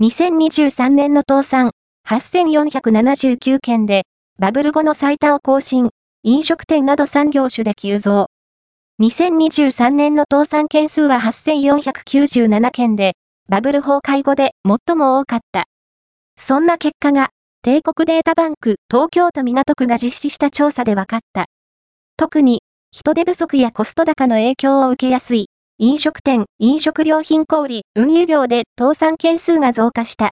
2023年の倒産8479件で、バブル後の最多を更新、飲食店など産業種で急増。2023年の倒産件数は8497件で、バブル崩壊後で最も多かった。そんな結果が、帝国データバンク東京都港区が実施した調査で分かった。特に、人手不足やコスト高の影響を受けやすい、飲食店、飲食料品小売、運輸業で倒産件数が増加した。